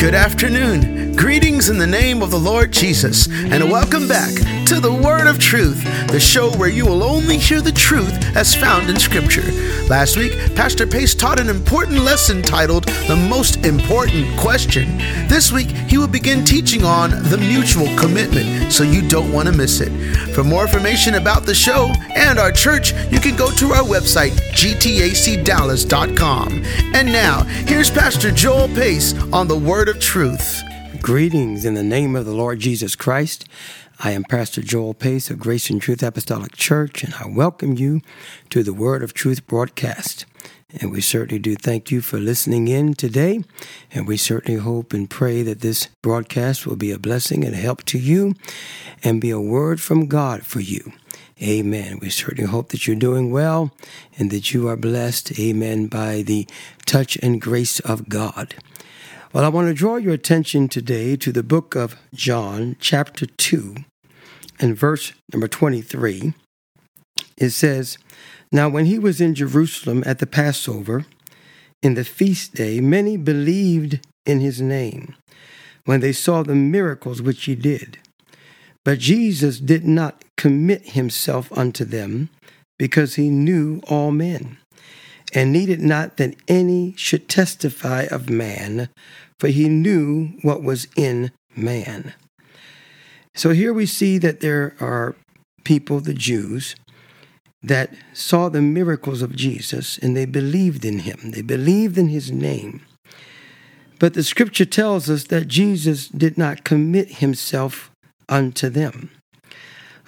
Good afternoon. Greetings in the name of the Lord Jesus, and welcome back to the Word of Truth, the show where you will only hear the truth as found in Scripture. Last week, Pastor Pace taught an important lesson titled The Most Important Question. This week, he will begin teaching on the mutual commitment, so you don't want to miss it. For more information about the show and our church, you can go to our website, gtacdallas.com. And now, here's Pastor Joel Pace on the Word of Truth. Greetings in the name of the Lord Jesus Christ. I am Pastor Joel Pace of Grace and Truth Apostolic Church, and I welcome you to the Word of Truth broadcast. And we certainly do thank you for listening in today. And we certainly hope and pray that this broadcast will be a blessing and help to you and be a word from God for you. Amen. We certainly hope that you're doing well and that you are blessed, amen, by the touch and grace of God. Well, I want to draw your attention today to the book of John, chapter 2, and verse number 23. It says, Now when he was in Jerusalem at the Passover, in the feast day, many believed in his name when they saw the miracles which he did. But Jesus did not commit himself unto them because he knew all men and needed not that any should testify of man, for he knew what was in man. So here we see that there are people, the Jews, that saw the miracles of Jesus and they believed in him, they believed in his name. But the scripture tells us that Jesus did not commit himself unto them.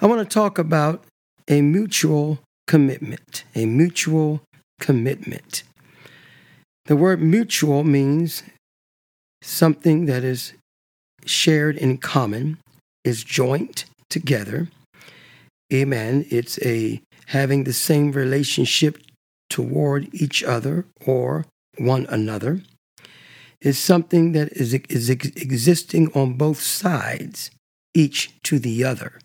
I want to talk about a mutual commitment, a mutual commitment. The word mutual means something that is shared in common, is joint together. Amen. It's a having the same relationship toward each other or one another. It's something that is, is existing on both sides, each to the other.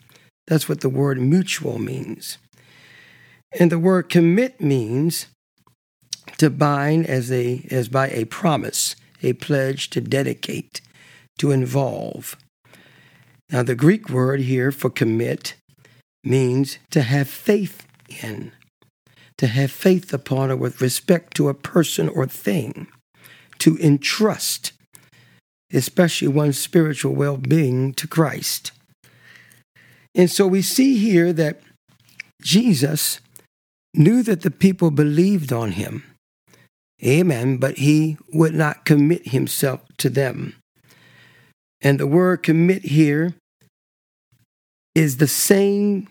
That's what the word mutual means. And the word commit means to bind as a as by a promise, a pledge to dedicate, to involve. Now the Greek word here for commit means to have faith in, to have faith upon or with respect to a person or thing, to entrust, especially one's spiritual well being, to Christ. And so we see here that Jesus knew that the people believed on him. Amen. But he would not commit himself to them. And the word commit here is the same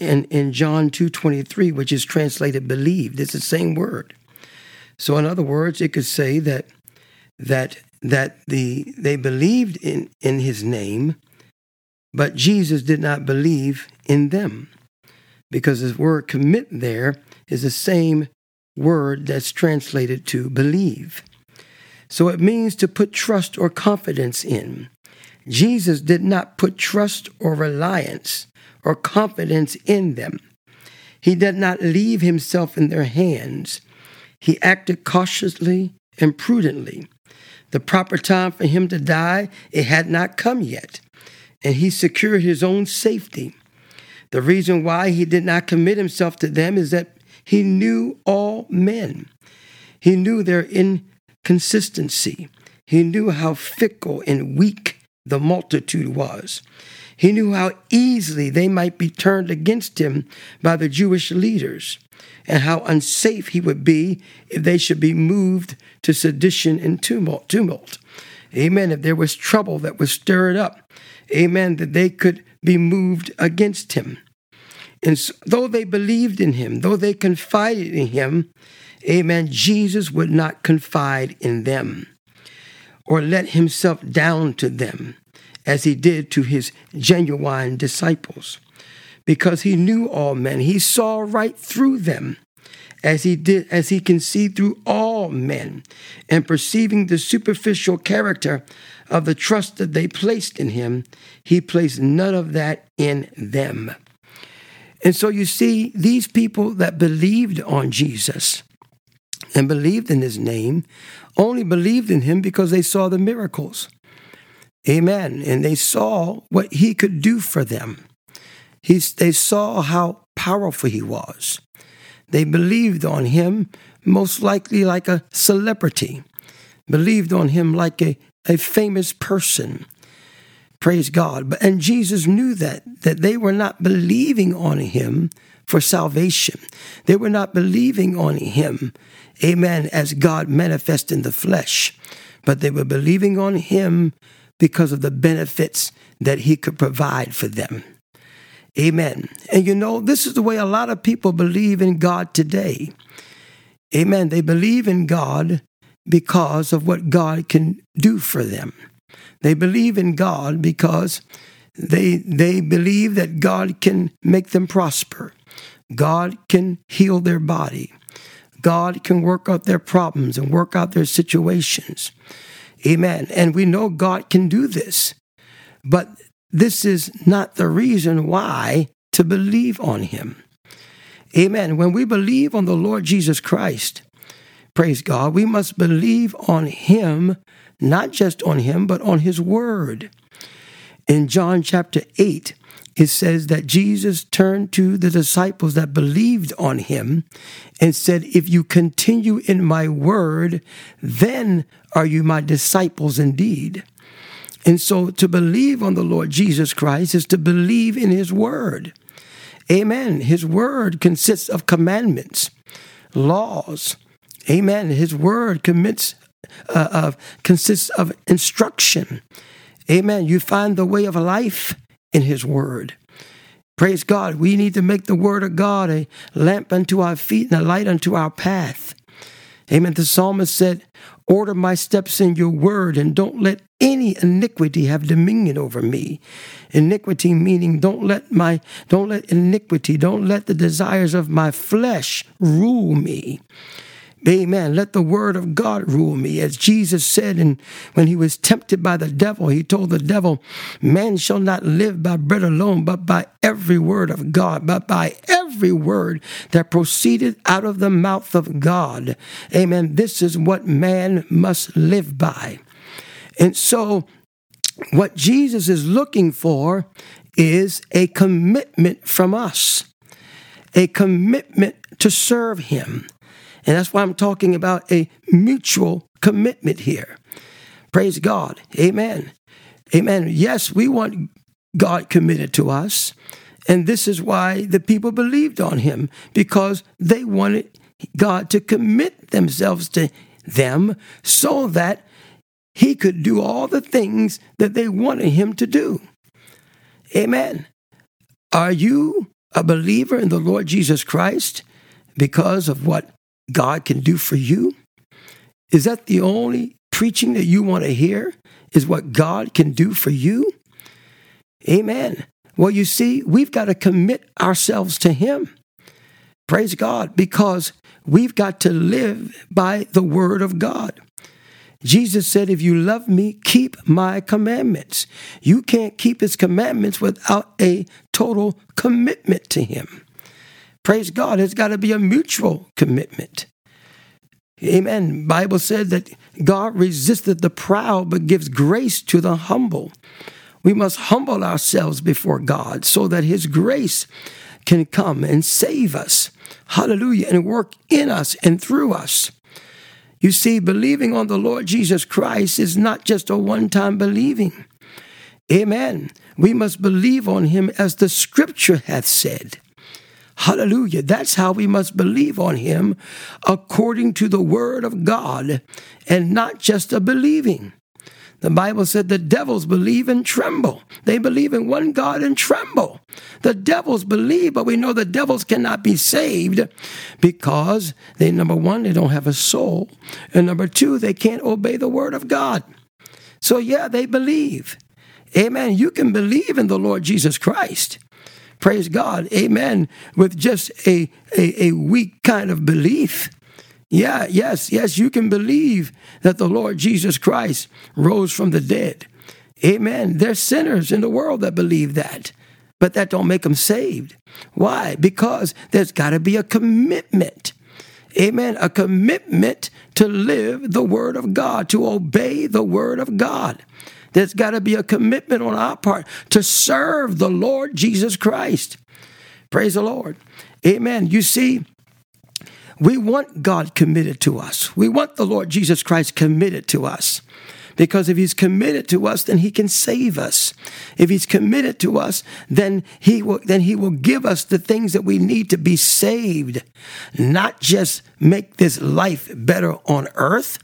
in, in John 2.23, which is translated believed. It's the same word. So in other words, it could say that that that the they believed in, in his name, but Jesus did not believe in them. Because the word commit there is the same word that's translated to believe. So it means to put trust or confidence in. Jesus did not put trust or reliance or confidence in them. He did not leave himself in their hands. He acted cautiously and prudently. The proper time for him to die, it had not come yet, and he secured his own safety. The reason why he did not commit himself to them is that he knew all men. He knew their inconsistency. He knew how fickle and weak the multitude was. He knew how easily they might be turned against him by the Jewish leaders, and how unsafe he would be if they should be moved to sedition and tumult. tumult. Amen. If there was trouble that was stirred up, amen, that they could be moved against him. And so, though they believed in him, though they confided in him, amen, Jesus would not confide in them or let himself down to them as he did to his genuine disciples because he knew all men. He saw right through them as he did as he can see through all men and perceiving the superficial character of the trust that they placed in him he placed none of that in them and so you see, these people that believed on Jesus, and believed in his name only believed in him because they saw the miracles. Amen. And they saw what he could do for them. They saw how powerful he was. They believed on him, most likely like a celebrity, believed on him like a, a famous person. Praise God. But, and Jesus knew that, that they were not believing on him for salvation. They were not believing on him, amen, as God manifest in the flesh, but they were believing on him because of the benefits that he could provide for them. Amen. And you know, this is the way a lot of people believe in God today. Amen. They believe in God because of what God can do for them. They believe in God because they, they believe that God can make them prosper. God can heal their body. God can work out their problems and work out their situations. Amen. And we know God can do this. But this is not the reason why to believe on Him. Amen. When we believe on the Lord Jesus Christ, praise God, we must believe on Him, not just on Him, but on His Word. In John chapter 8, it says that Jesus turned to the disciples that believed on him and said, If you continue in my word, then are you my disciples indeed. And so to believe on the Lord Jesus Christ is to believe in his word. Amen. His word consists of commandments, laws. Amen. His word commits, uh, consists of instruction. Amen. You find the way of life in His Word. Praise God. We need to make the Word of God a lamp unto our feet and a light unto our path. Amen. The psalmist said, Order my steps in your word and don't let any iniquity have dominion over me. Iniquity meaning don't let my don't let iniquity, don't let the desires of my flesh rule me. Amen. Let the word of God rule me. As Jesus said, and when he was tempted by the devil, he told the devil, Man shall not live by bread alone, but by every word of God, but by every word that proceeded out of the mouth of God. Amen. This is what man must live by. And so, what Jesus is looking for is a commitment from us, a commitment to serve him and that's why I'm talking about a mutual commitment here. Praise God. Amen. Amen. Yes, we want God committed to us. And this is why the people believed on him, because they wanted God to commit themselves to them so that he could do all the things that they wanted him to do. Amen. Are you a believer in the Lord Jesus Christ because of what God can do for you? Is that the only preaching that you want to hear? Is what God can do for you? Amen. Well, you see, we've got to commit ourselves to Him. Praise God, because we've got to live by the Word of God. Jesus said, If you love me, keep my commandments. You can't keep his commandments without a total commitment to him. Praise God, it's got to be a mutual commitment. Amen. Bible said that God resisteth the proud but gives grace to the humble. We must humble ourselves before God so that his grace can come and save us. Hallelujah. And work in us and through us. You see, believing on the Lord Jesus Christ is not just a one time believing. Amen. We must believe on him as the scripture hath said. Hallelujah. That's how we must believe on him according to the word of God and not just a believing. The Bible said the devils believe and tremble. They believe in one God and tremble. The devils believe, but we know the devils cannot be saved because they, number one, they don't have a soul. And number two, they can't obey the word of God. So, yeah, they believe. Amen. You can believe in the Lord Jesus Christ. Praise God. Amen. With just a, a, a weak kind of belief. Yeah, yes, yes, you can believe that the Lord Jesus Christ rose from the dead. Amen. There's sinners in the world that believe that, but that don't make them saved. Why? Because there's got to be a commitment. Amen. A commitment to live the Word of God, to obey the Word of God. There's got to be a commitment on our part to serve the Lord Jesus Christ. Praise the Lord. Amen. You see, we want God committed to us. We want the Lord Jesus Christ committed to us. Because if he's committed to us, then he can save us. If he's committed to us, then he will, then he will give us the things that we need to be saved, not just make this life better on earth.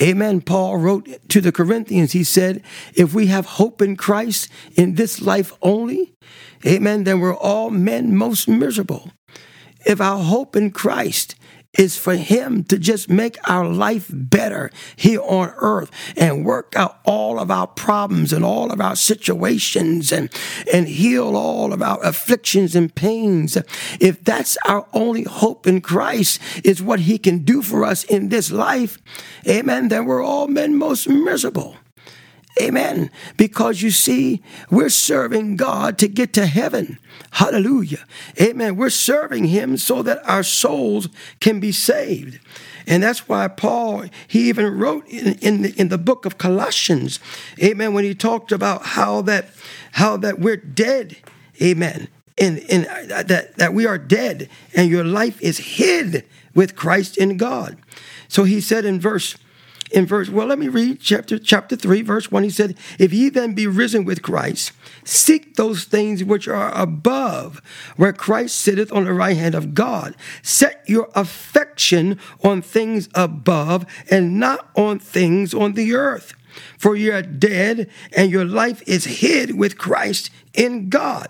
Amen. Paul wrote to the Corinthians, he said, if we have hope in Christ in this life only, amen, then we're all men most miserable. If our hope in Christ is for Him to just make our life better here on earth and work out all of our problems and all of our situations and, and heal all of our afflictions and pains. If that's our only hope in Christ, is what He can do for us in this life, amen, then we're all men most miserable. Amen. Because you see, we're serving God to get to heaven. Hallelujah. Amen. We're serving Him so that our souls can be saved. And that's why Paul, he even wrote in, in, the, in the book of Colossians, amen, when he talked about how that, how that we're dead, amen, and, and uh, that, that we are dead and your life is hid with Christ in God. So he said in verse in verse, well, let me read chapter chapter 3, verse 1. He said, If ye then be risen with Christ, seek those things which are above, where Christ sitteth on the right hand of God. Set your affection on things above and not on things on the earth. For you are dead, and your life is hid with Christ in God.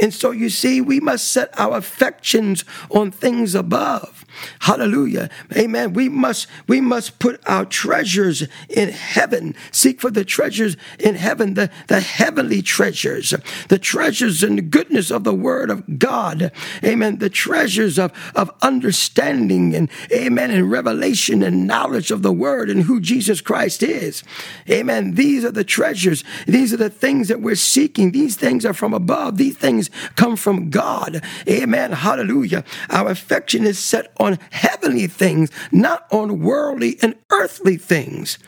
And so you see, we must set our affections on things above. Hallelujah. Amen. We must we must put our treasures in heaven. Seek for the treasures in heaven, the, the heavenly treasures, the treasures and the goodness of the word of God. Amen. The treasures of, of understanding and amen and revelation and knowledge of the word and who Jesus Christ is. Amen. These are the treasures. These are the things that we're seeking. These things are from above. These things come from God. Amen. Hallelujah. Our affection is set on heavenly things, not on worldly and earthly things.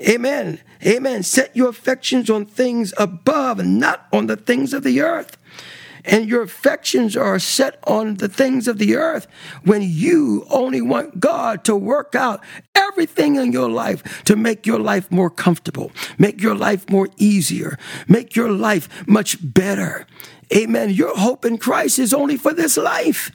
Amen. Amen. Set your affections on things above not on the things of the earth. And your affections are set on the things of the earth when you only want God to work out everything in your life to make your life more comfortable, make your life more easier, make your life much better. Amen. Your hope in Christ is only for this life.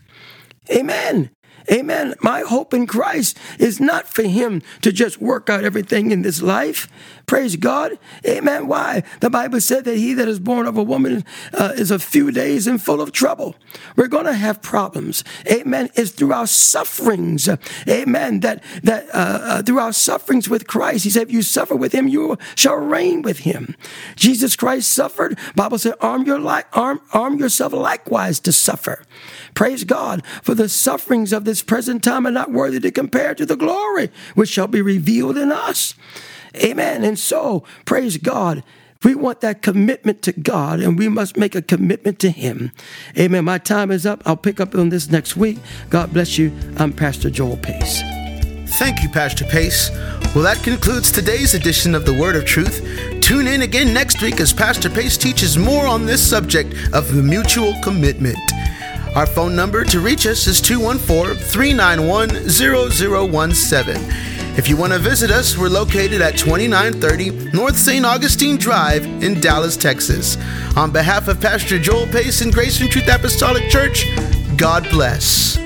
Amen. Amen. My hope in Christ is not for him to just work out everything in this life. Praise God. Amen. Why? The Bible said that he that is born of a woman uh, is a few days and full of trouble. We're going to have problems. Amen. It's through our sufferings. Amen. That, that, uh, uh, through our sufferings with Christ, he said, if you suffer with him, you shall reign with him. Jesus Christ suffered. Bible said, arm your li- arm, arm yourself likewise to suffer. Praise God. For the sufferings of this present time are not worthy to compare to the glory which shall be revealed in us. Amen. And so, praise God. We want that commitment to God and we must make a commitment to Him. Amen. My time is up. I'll pick up on this next week. God bless you. I'm Pastor Joel Pace. Thank you, Pastor Pace. Well, that concludes today's edition of the Word of Truth. Tune in again next week as Pastor Pace teaches more on this subject of the mutual commitment. Our phone number to reach us is 214 391 0017. If you want to visit us, we're located at 2930 North St. Augustine Drive in Dallas, Texas. On behalf of Pastor Joel Pace and Grace and Truth Apostolic Church, God bless.